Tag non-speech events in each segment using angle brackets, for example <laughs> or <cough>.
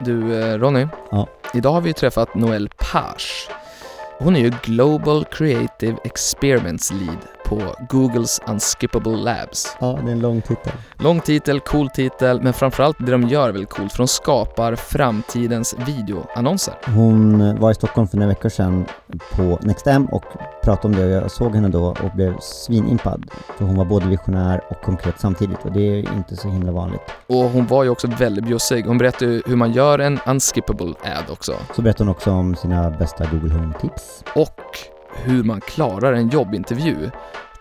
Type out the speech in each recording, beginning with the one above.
Du eh, Ronny, Ja. idag har vi träffat Noelle Page. Hon är ju Global Creative Experiments Lead på Googles Unskippable Labs. Ja, det är en lång titel. Lång titel, cool titel, men framförallt det de gör är väldigt coolt för de skapar framtidens videoannonser. Hon var i Stockholm för några veckor sedan på NextM och pratade om det och jag såg henne då och blev svinimpad. För hon var både visionär och konkret samtidigt och det är inte så himla vanligt. Och hon var ju också väldigt bjussig. Hon berättade hur man gör en unskippable ad också. Så berättade hon också om sina bästa Google Home-tips. Och hur man klarar en jobbintervju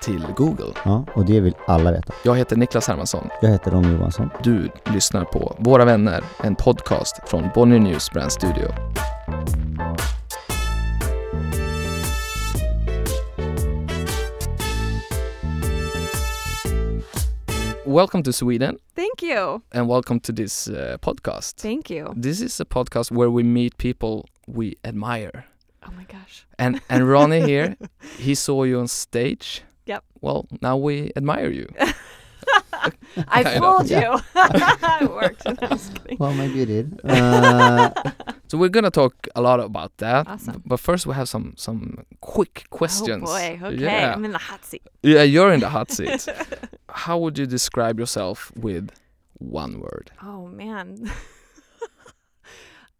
till Google. Ja, och det vill alla veta. Jag heter Niklas Hermansson. Jag heter Ronny Johansson. Du lyssnar på Våra vänner, en podcast från Bonnier News Brand Studio. Welcome to Sweden Thank you. and welcome to this uh, podcast. Thank you. This is a podcast where we meet people we admire. Oh my gosh. And and Ronnie here, <laughs> he saw you on stage. Yep. Well, now we admire you. <laughs> <laughs> I Kind fooled you. <laughs> it worked. I'm just kidding. Well, maybe you did. Uh, So we're gonna talk a lot about that. Awesome. But first, we have some some quick questions. Oh boy. Okay. Yeah. I'm in the hot seat. Yeah, you're in the hot seat. How would you describe yourself with one word? oh man.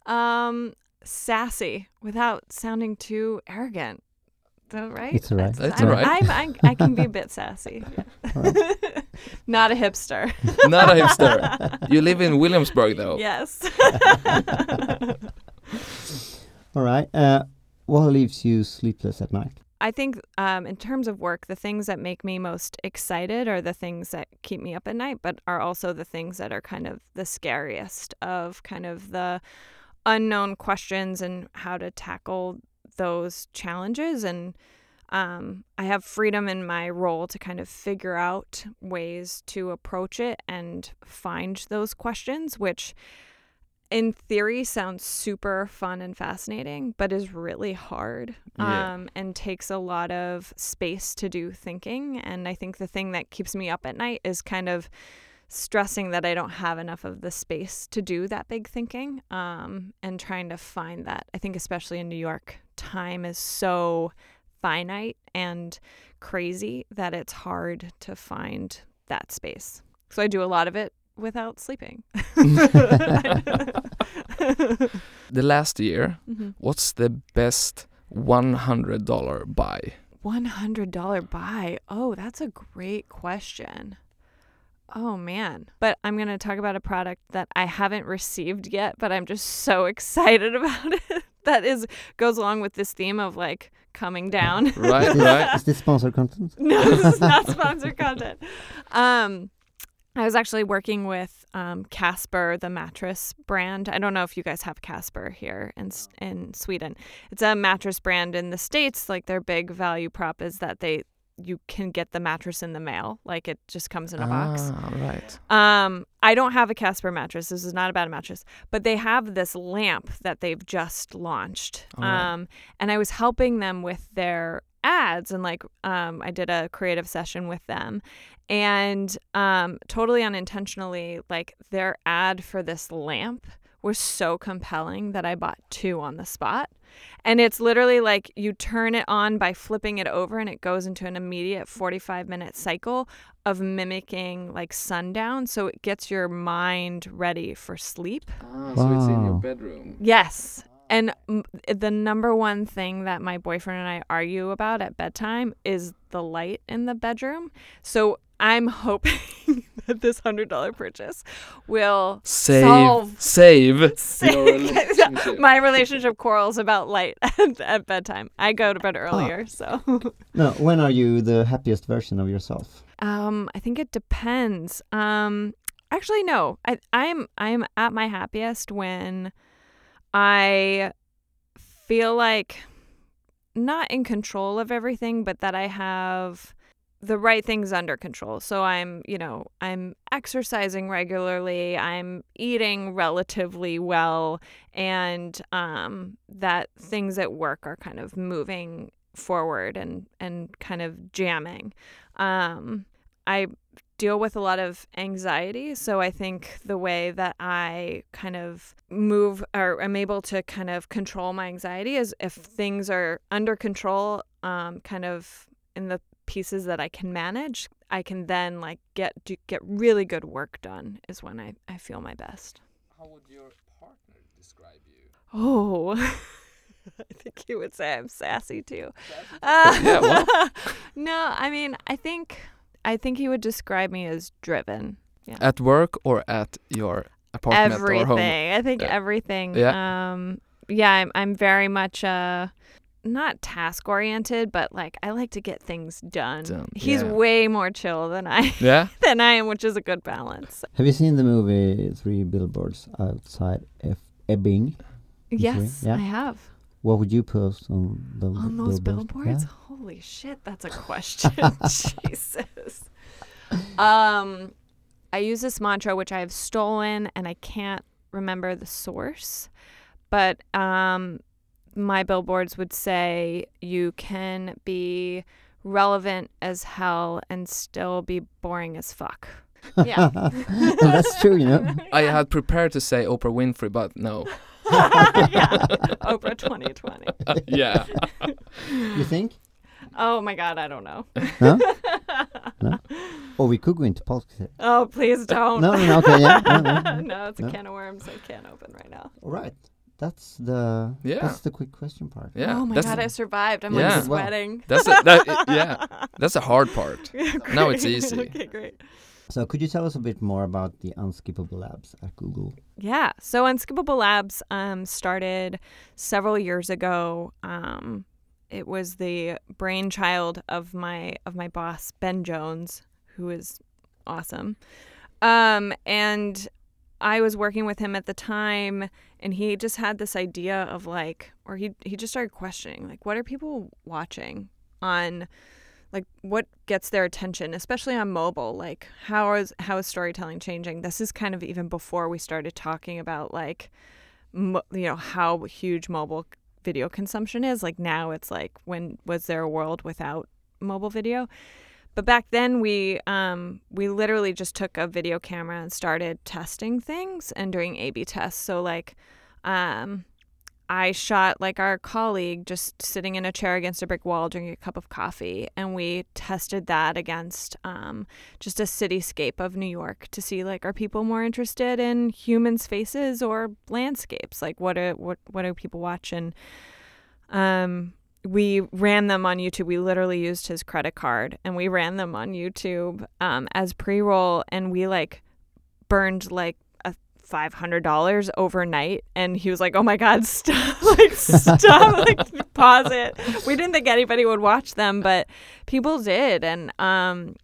um, sassy without sounding too arrogant. Is that right? It's all right. That's I'm, all right. I'm, I'm, I can be a bit sassy. <laughs> <laughs> Not a hipster. <laughs> Not a hipster. You live in Williamsburg, though. yes. all right. Uh, what leaves you sleepless at night? I think um, in terms of work, the things that make me most excited are the things that keep me up at night, but are also the things that are kind of the scariest of kind of the unknown questions and how to tackle those challenges. And um, I have freedom in my role to kind of figure out ways to approach it and find those questions, which in theory sounds super fun and fascinating, but is really hard Yeah. um, and takes a lot of space to do thinking. And I think the thing that keeps me up at night is kind of stressing that I don't have enough of the space to do that big thinking um, and trying to find that. I think, especially in New York, time is so finite and crazy that it's hard to find that space. So I do a lot of it without sleeping. <laughs> The last year, Mhm. what's the best $100 buy? $100 buy. Oh, that's a great question. Oh man. But I'm going to talk about a product that I haven't received yet, but I'm just so <laughs> excited about it. That is goes along with this theme of like coming down. <laughs> Right, Is this, right. is this sponsored content? <laughs> no, this is <laughs> not sponsored content. Um, I was actually working with um, Casper, the mattress brand. I don't know if you guys have Casper here in in Sweden. It's a mattress brand in the states. Like their big value prop is that they you can get the mattress in the mail. Like it just comes in a box. Ah, right. Um, I don't have a Casper mattress. This is not about a mattress, but they have this lamp that they've just launched. All right. Um, and I was helping them with their ads, and like, um, I did a creative session with them, and um, totally unintentionally, like their ad for this lamp was so compelling that I bought two on the spot. And it's literally like you turn it on by flipping it over and it goes into an immediate 45 minute cycle of mimicking like sundown. So it gets your mind ready for sleep. Ah, so it's in your bedroom. Yes. And m- the number one thing that my boyfriend and I argue about at bedtime is the light in the bedroom. So I'm hoping <laughs> that this $100 purchase will Save, Solve. save <laughs> your save relationship. my relationship quarrels about light <laughs> at, at bedtime. I go to bed earlier, so No, when are you the happiest version of yourself? um, I think it depends. Um, actually, no. I I'm I'm at my happiest when I feel like not in control of everything, but that I have the right things under control. So I'm, you know, I'm exercising regularly, I'm eating relatively well, and um, that things at work are kind of moving forward and and kind of jamming. Um, I deal with a lot of anxiety. So I think the way that I kind of move or am able to kind of control my anxiety is if things are under control, um, kind of in the pieces that I can manage, I can then like get do, get really good work done is when I, I feel my best. How would your partner describe you? Oh, <laughs> I think he would say I'm sassy too. Uh, Yeah, well. <laughs> no, I mean I think I think he would describe me as driven. Yeah. At work or at your apartment everything. or home? Everything. I think Yeah. everything. Yeah. Um, yeah, I'm I'm very much uh not task oriented, but like I like to get things done. Done, He's yeah. way more chill than I <laughs> Yeah. than I am, which is a good balance. Have you seen the movie Three Billboards Outside F- Ebbing? Yes, Yeah. I have. What would you post on the On those billboards? Yeah. Holy shit, that's a question. <laughs> Jesus. Um I use this mantra which I have stolen and I can't remember the source. But um my billboards would say you can be relevant as hell and still be boring as fuck. Yeah. <laughs> That's true, you know. <laughs> I had prepared to say Oprah Winfrey, but no. <laughs> yeah. Oprah 2020. yeah. You think? Oh my god, I don't know. No? no? Or we could go into politics. Oh, please don't. No, no, no, okay, yeah. No, no, no. no, it's a can of worms I can't open right now. All right. That's the Yeah. that's the quick question part. Yeah. oh my that's, god, I survived. I'm Yeah. like sweating. That's a, that, yeah. <laughs> That's a hard part. <laughs> Now it's easy. okay, great. So could you tell us a bit more about the unskippable labs at Google? Yeah. So Unskippable Labs um, started several years ago. Um, it was the brainchild of my of my boss Ben Jones, who is awesome. Um, and I was working with him at the time, and he just had this idea of like, or he he just started questioning like, what are people watching on like what gets their attention especially on mobile? Like how is how is storytelling changing? This is kind of even before we started talking about like mo- you know how huge mobile video consumption is. Like now it's like when was there a world without mobile video but back then we um we literally just took a video camera and started testing things and doing a b tests so like um I shot like our colleague just sitting in a chair against a brick wall drinking a cup of coffee, and we tested that against um, just a cityscape of New York to see like are people more interested in humans' faces or landscapes? Like what are what what do people watch? And um, we ran them on YouTube. We literally used his credit card, and we ran them on YouTube um, as pre-roll, and we like burned like a five hundred dollars overnight. And he was like oh my god <laughs> stop like stop <laughs> like pause it. We didn't think anybody would watch them but people did. And um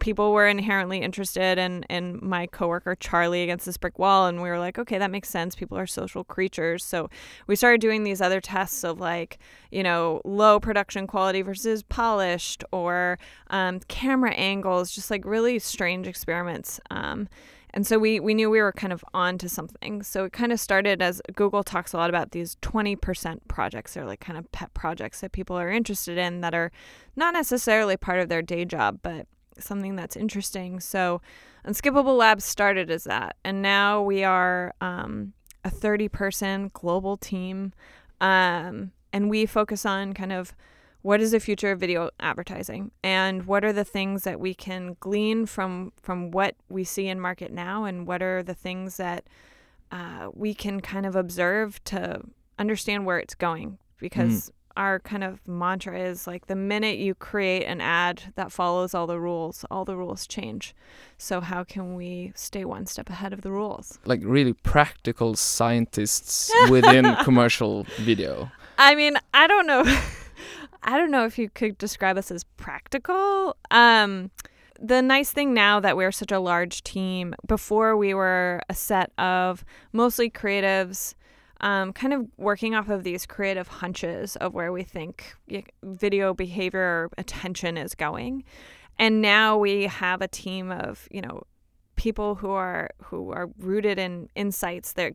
people were inherently interested in in my coworker Charlie against this brick wall and we were like okay that makes sense people are social creatures so we started doing these other tests of like you know low production quality versus polished or um, camera angles just like really strange experiments um, and so we, we knew we were kind of on to something. So it kind of started as Google talks a lot about these 20% projects. They're like kind of pet projects that people are interested in that are not necessarily part of their day job, but something that's interesting. So Unskippable Labs started as that. And now we are um, a 30 person global team. Um, and we focus on kind of what is the future of video advertising and what are the things that we can glean from from what we see in market now and what are the things that uh, we can kind of observe to understand where it's going because our kind of mantra is like the minute you create an ad that follows all the rules all the rules change so how can we stay one step ahead of the rules Like really practical scientists within <laughs> commercial video. I mean, I don't know. <laughs> I don't know if you could describe us as practical. Um, the nice thing now that we're such a large team, before we were a set of mostly creatives, um, kind of working off of these creative hunches of where we think video behavior or attention is going. And now we have a team of, you know, people who are who are rooted in insights. They're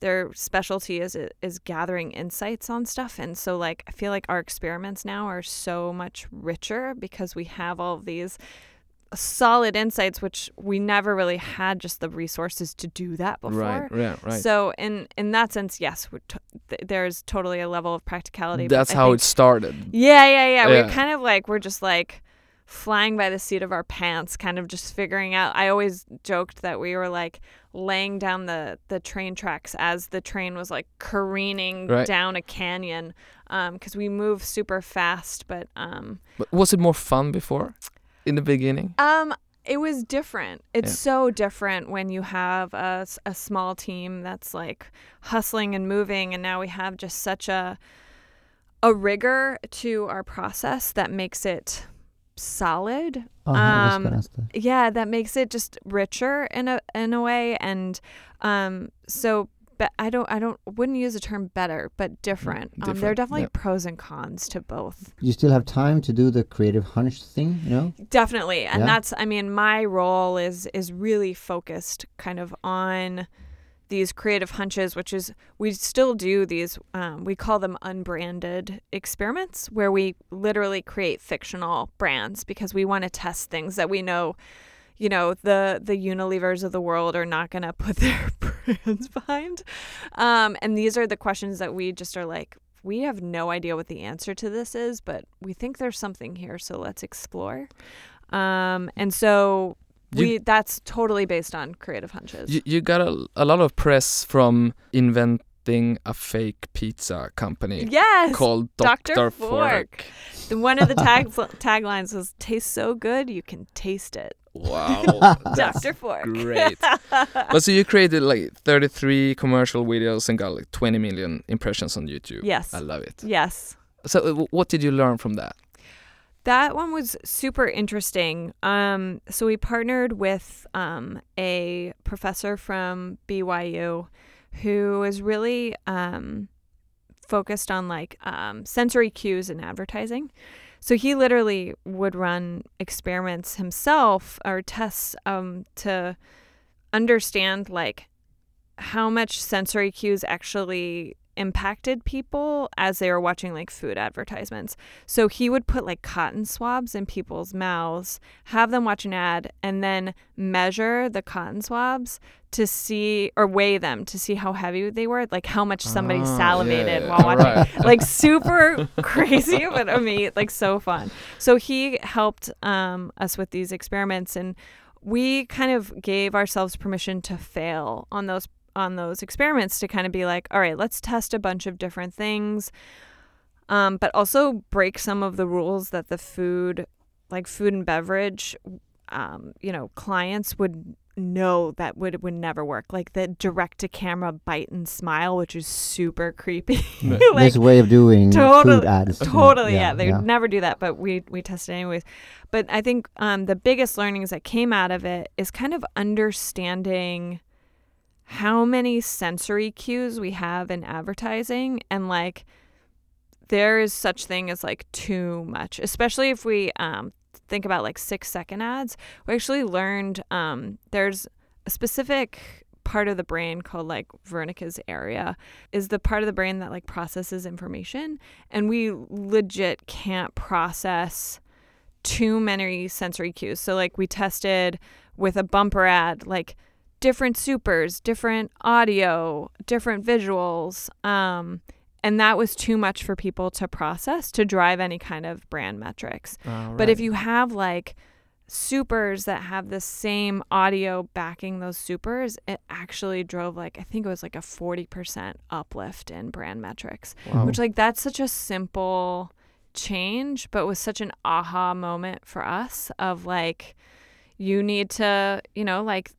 their specialty is is gathering insights on stuff and so like i feel like our experiments now are so much richer because we have all these solid insights, which we never really had just the resources to do that before. Right, yeah, right. So in in that sense, yes, we're t- th- there's totally a level of practicality. That's how think- it started. Yeah, yeah, yeah. Yeah. We're kind of like we're just like flying by the seat of our pants, kind of just figuring out. I always joked that we were like laying down the the train tracks as the train was like careening Right. down a canyon, because we move super fast. But um, But was it more fun before, in the beginning? um, it was different. It's Yeah. so different when you have a, a small team that's like hustling and moving, and now we have just such a a rigor to our process that makes it solid. Ja, jag Um. Yeah, that makes it just richer in a in a way, and um, so. But I don't, I don't, wouldn't use the term better, but different. Um, there are definitely yeah. pros and cons to both. You still have time to do the creative hunch thing, you know? Definitely. And Yeah. that's I mean, my role is is really focused kind of on these creative hunches, which is we still do these um, we call them unbranded experiments where we literally create fictional brands because we want to test things that we know you know the the unilevers of the world are not going <laughs> to put their <laughs> brands behind um, and these are the questions that we just are like we have no idea what the answer to this is but we think there's something here so let's explore um, and so You- we that's totally based on creative hunches You, you got a, a lot of press from inventing a fake pizza company yes called Dr. Dr. Fork. Fork. One of the <laughs> tag taglines was "Tastes so good you can taste it." Wow, <laughs> that's Dr. Fork. great. <laughs> but so you created like 33 commercial videos and got like 20 million impressions on YouTube. Yes. I love it. Yes. So uh, what did you learn from that? That one was super interesting. Um, so we partnered with um, a professor from BYU who is really um, focused on like um, sensory cues in advertising. So he literally would run experiments himself or tests um, to understand like how much sensory cues actually impacted people as they were watching like food advertisements. So he would put like cotton swabs in people's mouths, have them watch an ad, and then measure the cotton swabs to see or weigh them to see how heavy they were, like how much somebody Ah, salivated yeah, while watching. alright. <laughs> Like super <laughs> crazy, but I mean, like so fun. So he helped um, us with these experiments, and we kind of gave ourselves permission to fail on those on those experiments to kind of be like, all right, let's test a bunch of different things, um, but also break some of the rules that the food, like food and beverage, um, you know, clients would know that would would never work. Like the direct to camera bite and smile, which is super creepy. <laughs> like, This way of doing totally, food ads. Totally, yeah. They yeah. would never do that, but we we tested anyways. But I think um, the biggest learnings that came out of it is kind of understanding how many sensory cues we have in advertising and like there is such thing as like too much especially if we um, think about like six second ads. We actually learned um, there's a specific part of the brain called like Wernicke's area is the part of the brain that like processes information and we legit can't process too many sensory cues. So like we tested with a bumper ad like different supers different audio different visuals um, and that was too much for people to process to drive any kind of brand metrics but if you have like supers that have the same audio backing those supers, it actually drove like I think it was like a 40% uplift in brand metrics. Wow. Which like that's such a simple change, but was such an aha moment for us of like you need to, you know, like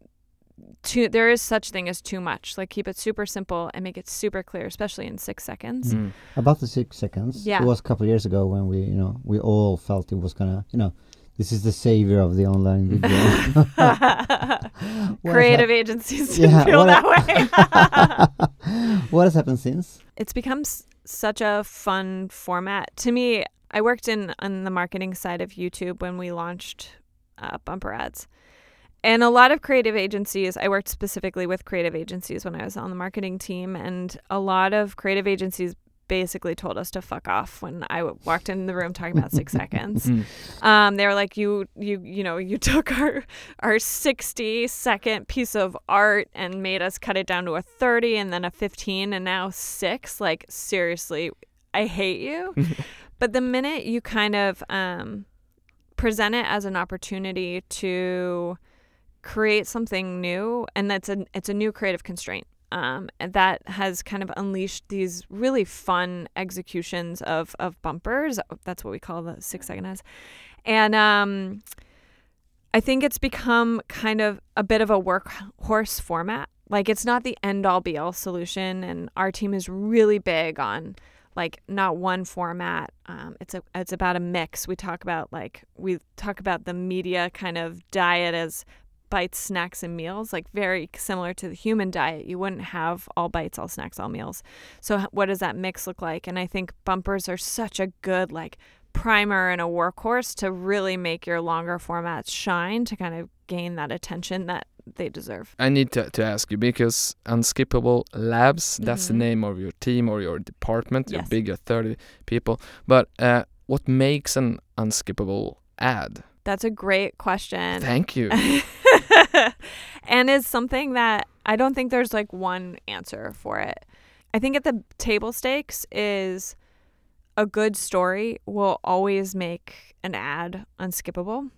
too there is such thing as too much. Like keep it super simple and make it super clear, especially in 6 seconds. Mm. About the six seconds. Yeah. It was a couple of years ago when we, you know, we all felt it was gonna, you know, this is the savior of the online video. <laughs> <laughs> Creative agencies Yeah, feel what that way. <laughs> what has happened since? it's become s- such a fun format to me i worked in on the marketing side of youtube when we launched uh, bumper ads and a lot of creative agencies i worked specifically with creative agencies when i was on the marketing team and a lot of creative agencies basically told us to fuck off when I w- walked in the room talking about six <laughs> seconds. Mm. Um, they were like, you, you, you know, you <laughs> took our our sixty second piece of art and made us cut it down to a thirty and then a fifteen and now six. Like seriously, I hate you. <laughs> but the minute you kind of um, present it as an opportunity to create something new, and that's a it's a new creative constraint. Um, and that has kind of unleashed these really fun executions of of bumpers. That's what we call the six second ads, and um, I think it's become kind of a bit of a workhorse format. Like it's not the end all be all solution, and our team is really big on like not one format. Um, it's a it's about a mix. We talk about like we talk about the media kind of diet as bites, snacks, and meals, like very similar to the human diet. You wouldn't have all bites, all snacks, all meals. So what does that mix look like? And I think bumpers are such a good like primer and a workhorse to really make your longer formats shine to kind of gain that attention that they deserve. I need to, to ask you because Unskippable Labs, that's the Mhm. name of your team or your department. Yes. big, you're 30 people. But uh, what makes an unskippable ad? That's a great question. Thank you. <laughs> and it's something that I don't think there's like one answer for it. I think at the table stakes is a good story will always make an ad unskippable.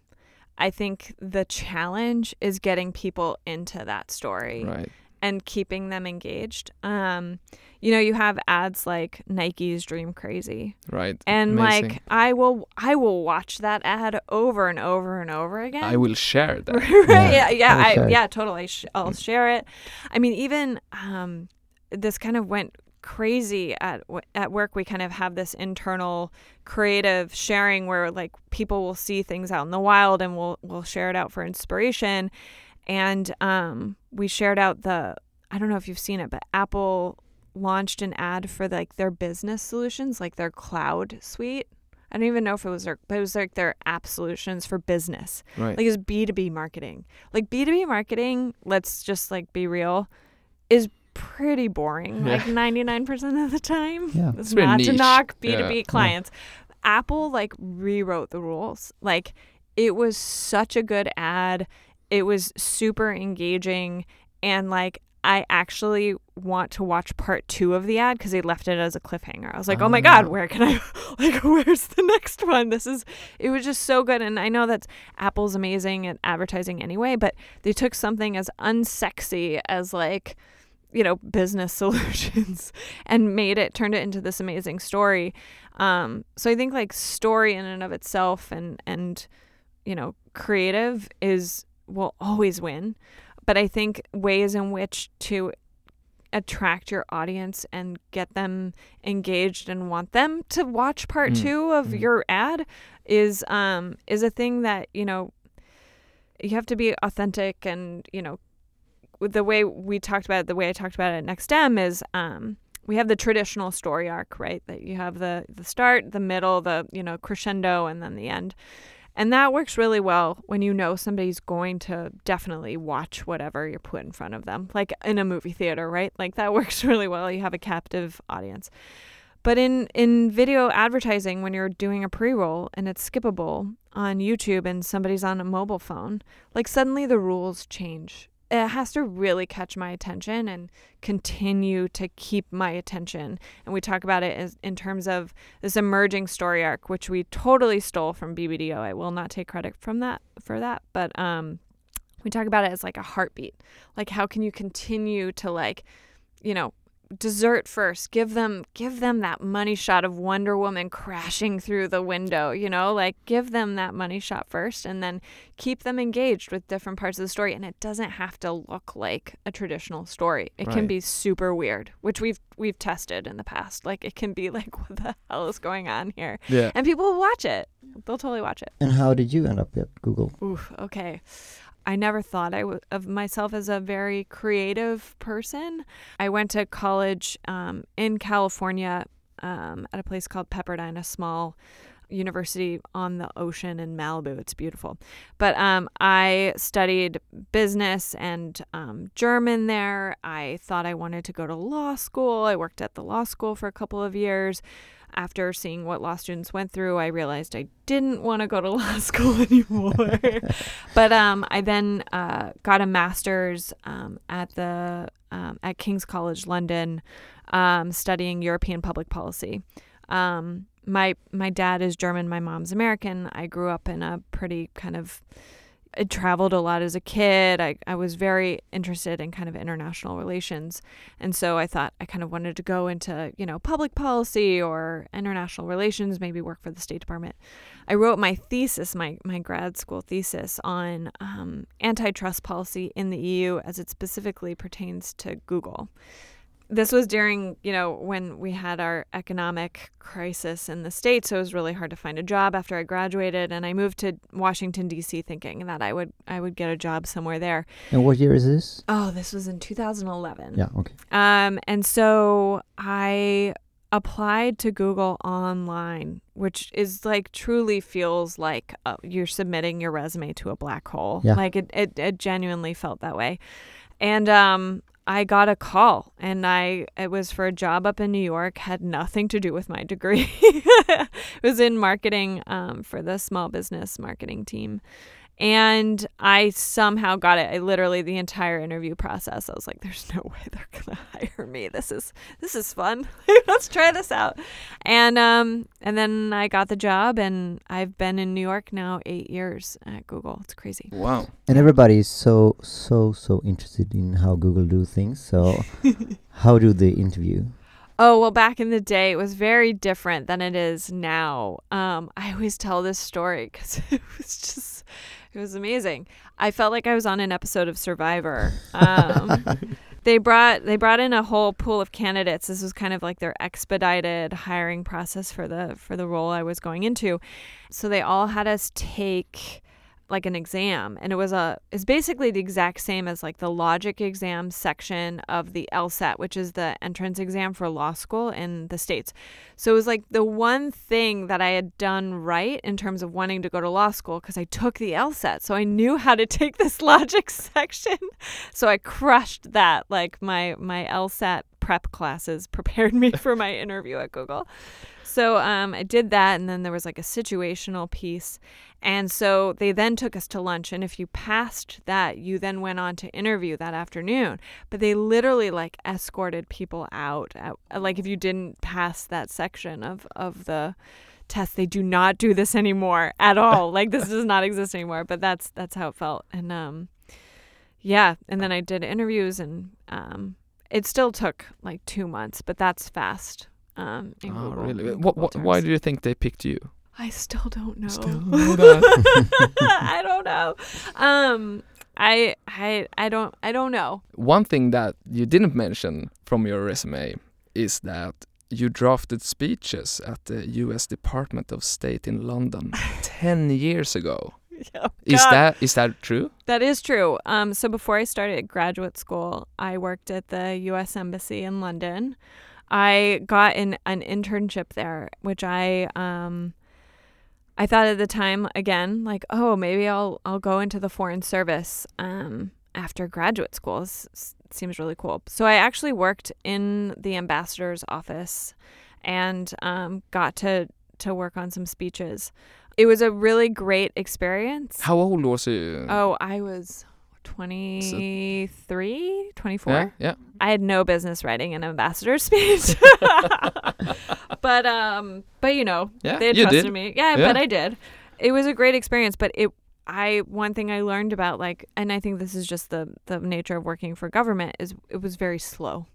I think the challenge is getting people into that story right. And keeping them engaged. Um, you know, you have ads like Nike's Dream Crazy, Right. and Amazing. like I will, I will watch that ad over and over and over again. I will share that. <laughs> right? Yeah, yeah, I'll I, yeah, totally. Sh- I'll Mm. share it. I mean, even um, this kind of went crazy at at work. We kind of have this internal creative sharing where like people will see things out in the wild and we'll we'll share it out for inspiration. And um, we shared out the I don't know if you've seen it, but Apple launched an ad for like their business solutions, like their cloud suite. I don't even know if it was their, but it was like their app solutions for business Right. like it's b2b marketing like b2b marketing let's just like be real is pretty boring Yeah. like 99% of the time Yeah. it's It's very not to knock b2b Yeah. clients apple like rewrote the rules like it was such a good ad it was super engaging and like I actually want to watch part two of the ad because they left it as a cliffhanger. I was like, oh my God, Ah. where can I, <laughs> like, where's the next one? This is, it was just so good. And I know that Apple's amazing at advertising anyway, but they took something as unsexy as like, you know, business <laughs> solutions and made it, turned it into this amazing story. Um, so I think like story in and of itself and, and, you know, creative is, will always win. But I think ways in which to attract your audience and get them engaged and want them to watch part Mm, two of mm. your ad is um is a thing that you know you have to be authentic and you know the way we talked about it the way i talked about it at nextm is um we have the traditional story arc right that you have the the start the middle the you know crescendo and then the end and that works really well when you know somebody's going to definitely watch whatever you're put in front of them, like in a movie theater, right? <laughs> Like that works <laughs> really well. You have a captive audience. But in, in video advertising, when you're doing a pre roll and it's skippable on YouTube and somebody's on a mobile phone, like suddenly the rules change. It has to really catch my attention and continue to keep my attention. And we talk about it as, in terms of this emerging story arc, which we totally stole from BBDO. I will not take credit from that for that, but um, we talk about it as like a heartbeat. Like how can you continue to like, you know, dessert first. Give them give them that money shot of wonder woman crashing through the window you know? Like give them that money shot first and then keep them engaged with different parts of the story. And it doesn't have to look like a traditional story. It can be super weird which we've we've tested in the past. Like it can be like <laughs> what the hell is going on here? Yeah. and people will watch it. They'll totally watch it. And how did you end up at Google? Oof, okay. I never thought I w- of myself as a very creative person. I went to college um, in California um, at a place called Pepperdine, a small university on the ocean in Malibu. It's beautiful. But um, I studied business and um, German there. I thought I wanted to go to law school. I worked at the law school for a couple of years. After seeing what law students went through, I realized I didn't want to go to <laughs> law school anymore. but um, I then uh, got a master's um, at the um, at King's College London, um, studying European public policy. Um, my my dad is German, my mom's American. I grew up in a pretty kind of I traveled a lot as a kid. I, I was very interested in kind of international relations. And so I thought I kind of wanted to go into, you know, public policy or international relations, maybe work for the State Department. I wrote my thesis, my, my grad school thesis on um, antitrust policy in the EU as it specifically pertains to Google this was during, you know, when we had our economic crisis in the States. So it was really hard to find a job after I graduated. And I moved to Washington, D.C., thinking that I would I would get a job somewhere there. And what year is this? Oh, this was in 2011. Yeah, okay. Um, and so I applied to Google online, which is like truly feels like uh, you're submitting your resume to a black hole. Yeah. Like it, it, it genuinely felt that way. And um, I got a call and I it was for a job up in New York, had nothing to do with my degree. <laughs> it was in marketing um, for the small business marketing team. And I somehow got it. I literally the entire interview process. I was like, "There's no way they're <laughs> gonna hire me. This is this is fun. <laughs> Let's try this out." And um, and then I got the job, and I've been in New York now eight years at Google. It's crazy. Wow. And everybody is so so so interested in how Google do things. So <laughs> how do they interview? Oh, well, back in the day, it was very different than it is now. Um, I always tell this story because it was just, it was amazing. I felt like I was on an episode of Survivor. Um, <laughs> they brought they brought in a whole pool of candidates. This was kind of like their expedited hiring process for the for the role I was going into. So they all had us take like an exam and it was a is basically the exact same as like the logic exam section of the LSAT which is the entrance exam for law school in the states. So it was like the one thing that I had done right in terms of wanting to go to law school because I took the LSAT so I knew how to take this <laughs> logic <laughs> section. So I crushed that like my my LSAT prep classes prepared me for my interview at Google. So um, I did that, and then there was like a situational piece. And so they then took us to lunch. And if you passed that, you then went on to interview that afternoon. But they literally like escorted people out. At, like if you didn't pass that section of, of the test, they do not do this anymore at all. like this does not exist anymore. But that's that's how it felt. And um, yeah. And then I did interviews, and um, it still took like two months, but that's fast. Um, in Oh, Google- really? in What, what, why do you think they picked you? I still don't know. Still <laughs> don't know that. <laughs> I don't know. Um, I I I don't I don't know. One thing that you didn't mention from your resume is that you drafted speeches at the US Department of State in London <laughs> 10 years ago. Oh, Is that is that true? That is true. Um, so before I started graduate school, I worked at the U.S. Embassy in London. I got an an internship there, which I um, I thought at the time again like, oh, maybe I'll I'll go into the foreign service um, after graduate school. This, seems really cool. So I actually worked in the ambassador's office and um, got to to work on some speeches. It was a really great experience. How old was you? Oh, I was 23, 24. yeah, yeah. I had no business writing an ambassador <laughs> speech. <laughs> but um but you know, Yeah, they trusted me. Yeah, Yeah. but I did. It was a great experience, but it I one thing I learned about like and I think this is just the the nature of working for government is it was very slow.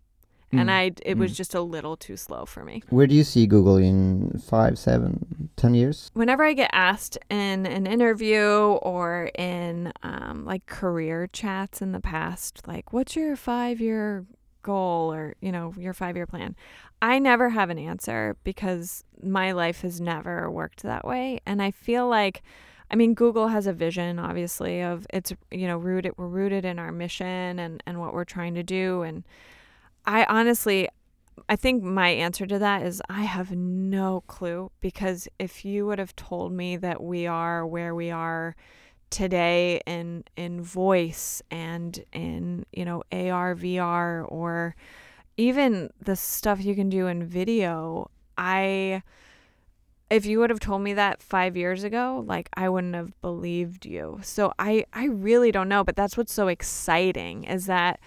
And Mm. I it was Mm. just a little too slow for me. Where do you see Google in five, seven, ten years? whenever I get asked in an interview or in um, like career chats in the past, like, what's your five year goal or, you know, your five year plan? I never have an answer because my life has never worked that way. And I feel like, I mean, Google has a vision, obviously, of it's, you know, rooted, we're rooted in our mission and, and what we're trying to do. And I honestly, I think my answer to that is I have no clue because if you would have told me that we are where we are today in in voice and in you know AR VR or even the stuff you can do in video I if you would have told me that 5 years ago like I wouldn't have believed you. So I I really don't know but that's what's so exciting is that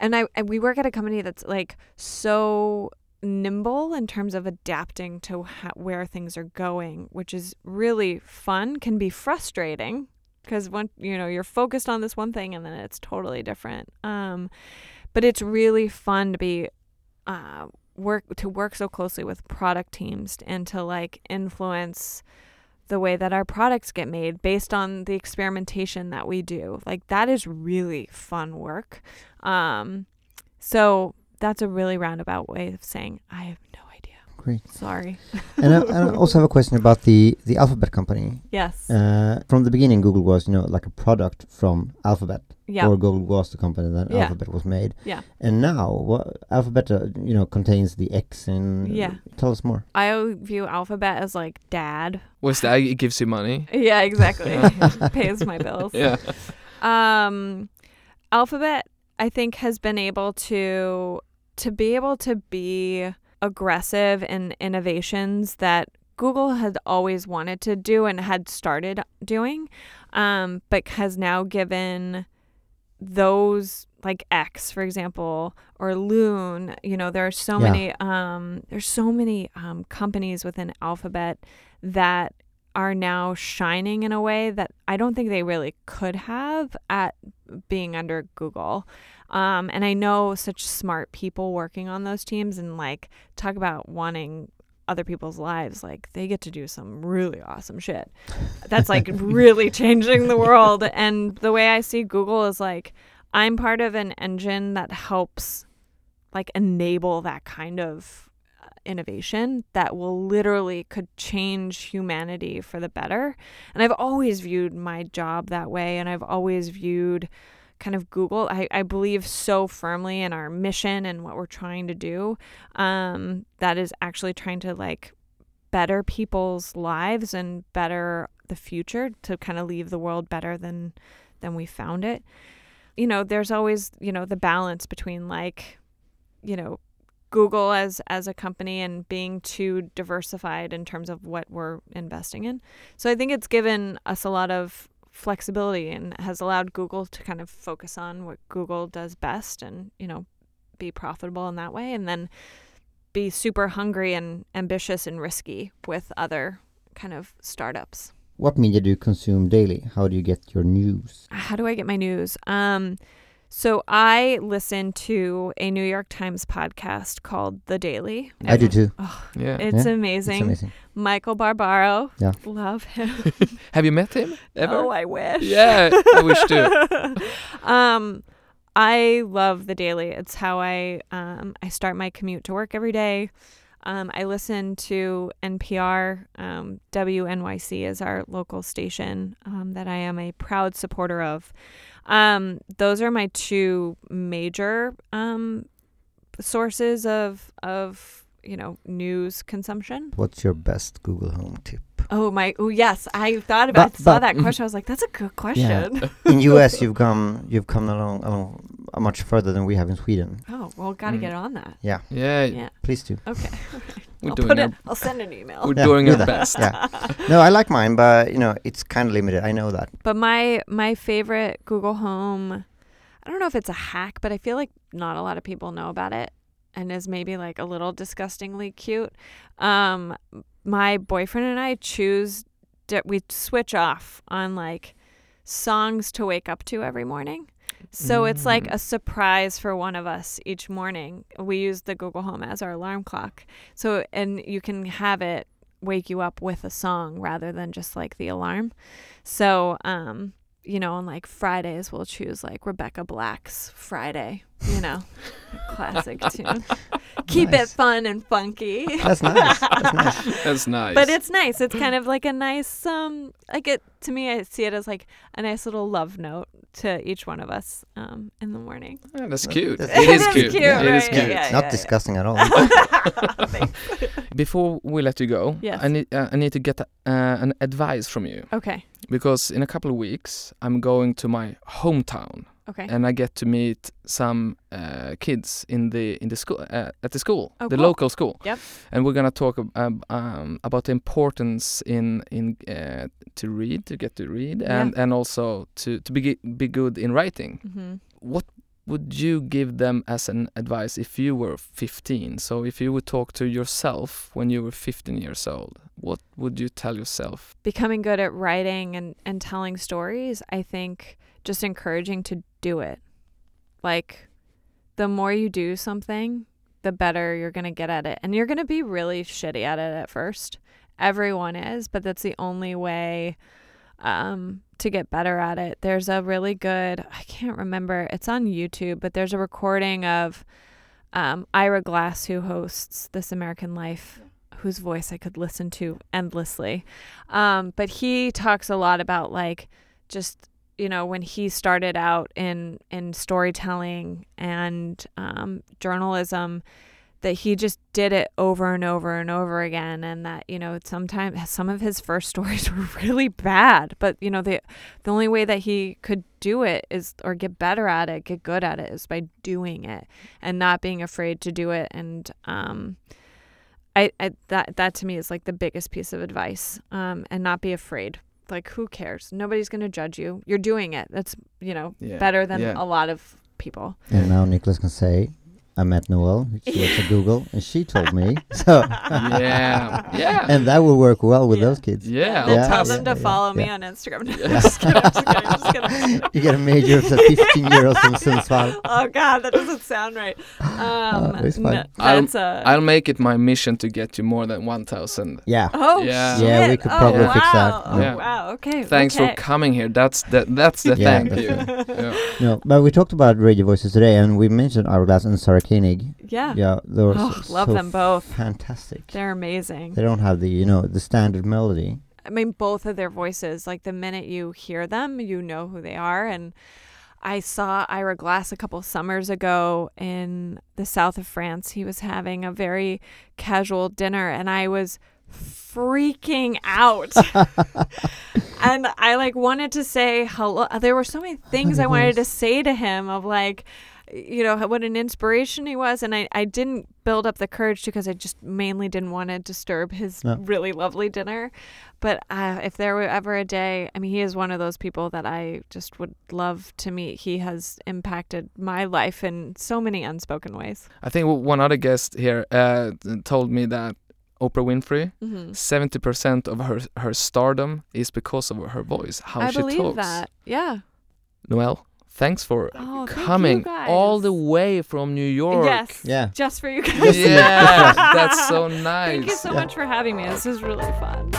and I and we work at a company that's like so nimble in terms of adapting to where things are going which is really fun can be frustrating because when you know you're focused on this one thing and then it's totally different. Um but it's really fun to be uh work to work so closely with product teams and to like influence the way that our products get made based on the experimentation that we do. Like that is really fun work. Um so that's a really roundabout way of saying i have no Great. sorry <laughs> and, I, and I also have a question about the the Alphabet company. yes Uh, from the beginning, Google was, you know, like a product from Alphabet, yeah or Google was the company that Yeah. Alphabet was made. Yeah. And now, what Alphabet, uh, you know, contains the X in. Yeah. Tell us more. i view alphabet as like dad Was that it gives you money? <laughs> yeah exactly <laughs> pays my bills Yeah. um alphabet i think has been able to to be able to be aggressive in innovations that google had always wanted to do and had started doing um but has now given those like x for example or loon you know there are so Yeah. many um there's so many um companies within alphabet that are now shining in a way that I don't think they really could have at being under Google. Um, and I know such smart people working on those teams and like talk about wanting other people's lives. Like they get to do some really awesome shit. That's like <laughs> really changing the world. And the way I see Google is like I'm part of an engine that helps like enable that kind of uh, innovation that will literally could change humanity for the better. And I've always viewed my job that way and I've always viewed kind of Google. I, I believe so firmly in our mission and what we're trying to do. Um, that is actually trying to like better people's lives and better the future to kind of leave the world better than than we found it. You know, there's always, you know, the balance between like, you know, Google as as a company and being too diversified in terms of what we're investing in. So I think it's given us a lot of flexibility and has allowed Google to kind of focus on what Google does best and, you know, be profitable in that way and then be super hungry and ambitious and risky with other kind of startups. What media do you consume daily? How do you get your news? How do I get my news? Um so I listen to a New York Times podcast called The Daily. I do too. Yeah. It's Yeah, amazing. It's amazing. Michael Barbaro. Yeah. Love him. <laughs> Have you met him ever? Oh, I wish. Yeah, I wish too. <laughs> um, I love the daily. It's how I um I start my commute to work every day. Um, I listen to NPR. Um, WNYC is our local station um, that I am a proud supporter of. Um, those are my two major um, sources of of you know news consumption. What's your best Google Home tip? Oh my! Oh yes, I thought about But- saw but- that question. I was like, that's a good question. <laughs> In US, you've come you've come along along much further than we have in Sweden. Oh well, gotta Mm. get on that. Yeah, Yeah, Yeah. please do. Okay. <laughs> we're I'll doing put our, it. I'll send an email. we're Yeah, doing our that. best. Yeah. <laughs> No, I like mine, but you know it's kind of limited. I know that. But my my favorite Google Home, I don't know if it's a hack, but I feel like not a lot of people know about it, and is maybe like a little disgustingly cute. Um, my boyfriend and I choose di- we switch off on like songs to wake up to every morning. So it's like Mm. a surprise for one of us each morning. We use the Google Home as our alarm clock. So and you can have it wake you up with a song rather than just like the alarm. So um you know, on like Fridays we'll choose like Rebecca Black's Friday, you know, classic <laughs> tune. Keep it fun and funky. That's nice. That's nice. <laughs> That's nice. But it's nice. It's kind of like a nice um like it to me I see it as like a nice little love note to each one of us um, in the morning. Yeah, that's cute. that's- It is <laughs> It is cute. cute, It is right, cute. yeah, Not yeah. disgusting at all. Before we let you go, Yes. I need uh, I need to get uh, an advice from you Okay. because in a couple of weeks I'm going to my hometown Okay. and I get to meet some uh, kids in the in the school uh, at the school, Oh, the cool. local school. Yep. And we're gonna talk ab- um, um, about the importance in in uh, to read, to get to read, and and also to to be be good in writing. hmm What would you give them as an advice if you were 15? So if you would talk to yourself when you were 15 years old, what would you tell yourself? Becoming good at writing and, and telling stories, I think just encouraging to do it. Like, the more you do something, the better you're going to get at it. And you're going to be really shitty at it at first. Everyone is, but that's the only way um, to get better at it. There's a really good, I can't remember, it's on YouTube, but there's a recording of um, Ira Glass, who hosts This American Life, whose voice I could listen to endlessly. Um, but he talks a lot about like just you know when he started out in in storytelling and um, journalism that he just did it over and over and over again and that you know sometimes some of his first <laughs> stories were really bad but you know the the only way that he could do it is or get better at it get good at it is by doing it and not being afraid to do it. And um I, I that that to me is like the biggest piece of advice um and not be afraid like who cares nobody's going to judge you you're doing it that's you know Yeah. better than Yeah. a lot of people And now Nicholas can say, I met Noel. She works at Google, and she told me. <laughs> So Yeah. Yeah. and that will work well with Yeah. those kids. Yeah. Then Yeah, tell yeah, them to yeah, follow me yeah. on Instagram. <laughs> <laughs> No, just kidding, just kidding, just kidding. You get a major of 15 year olds from Sundsvall. Oh God, that doesn't sound right. Um, it's fine. no, I'll- that's a. I'll make it my mission to get you more than 1,000. Yeah. oh Yeah. shit! Yeah, we could oh, probably wow. fix that. Oh Yeah. wow. Okay. Thanks okay. for coming here. That's the that's the Yeah, thank that's you. Yeah. No, but we talked about radio voices today, and we mentioned our Ira Glass and Sarah Koenig. Yeah. Yeah, they were Oh, so, love so them both. Fantastic. They're amazing. They don't have the you know the standard melody. I mean, both of their voices. Like the minute you hear them, you know who they are. And I saw Ira Glass a couple summers ago in the south of France. He was having a very casual dinner, and I was freaking out. <laughs> and I like wanted to say hello. There were so many things I wanted to say to him of like, you know, what an inspiration he was. And I, I didn't build up the courage because I just mainly didn't want to disturb his No. really lovely dinner. But uh, if there were ever a day, I mean, he is one of those people that I just would love to meet. He has impacted my life in so many unspoken ways. I think one other guest here uh, told me that Oprah Winfrey, hmm 70% of her her stardom is because of her voice, how I she believe talks. that. Yeah. Noel, thanks for Oh, thank coming all the way from New York. Yes. Yeah. Just for you guys. Yeah, that's so nice. <laughs> Thank you so Yeah. much for having me. This is really fun.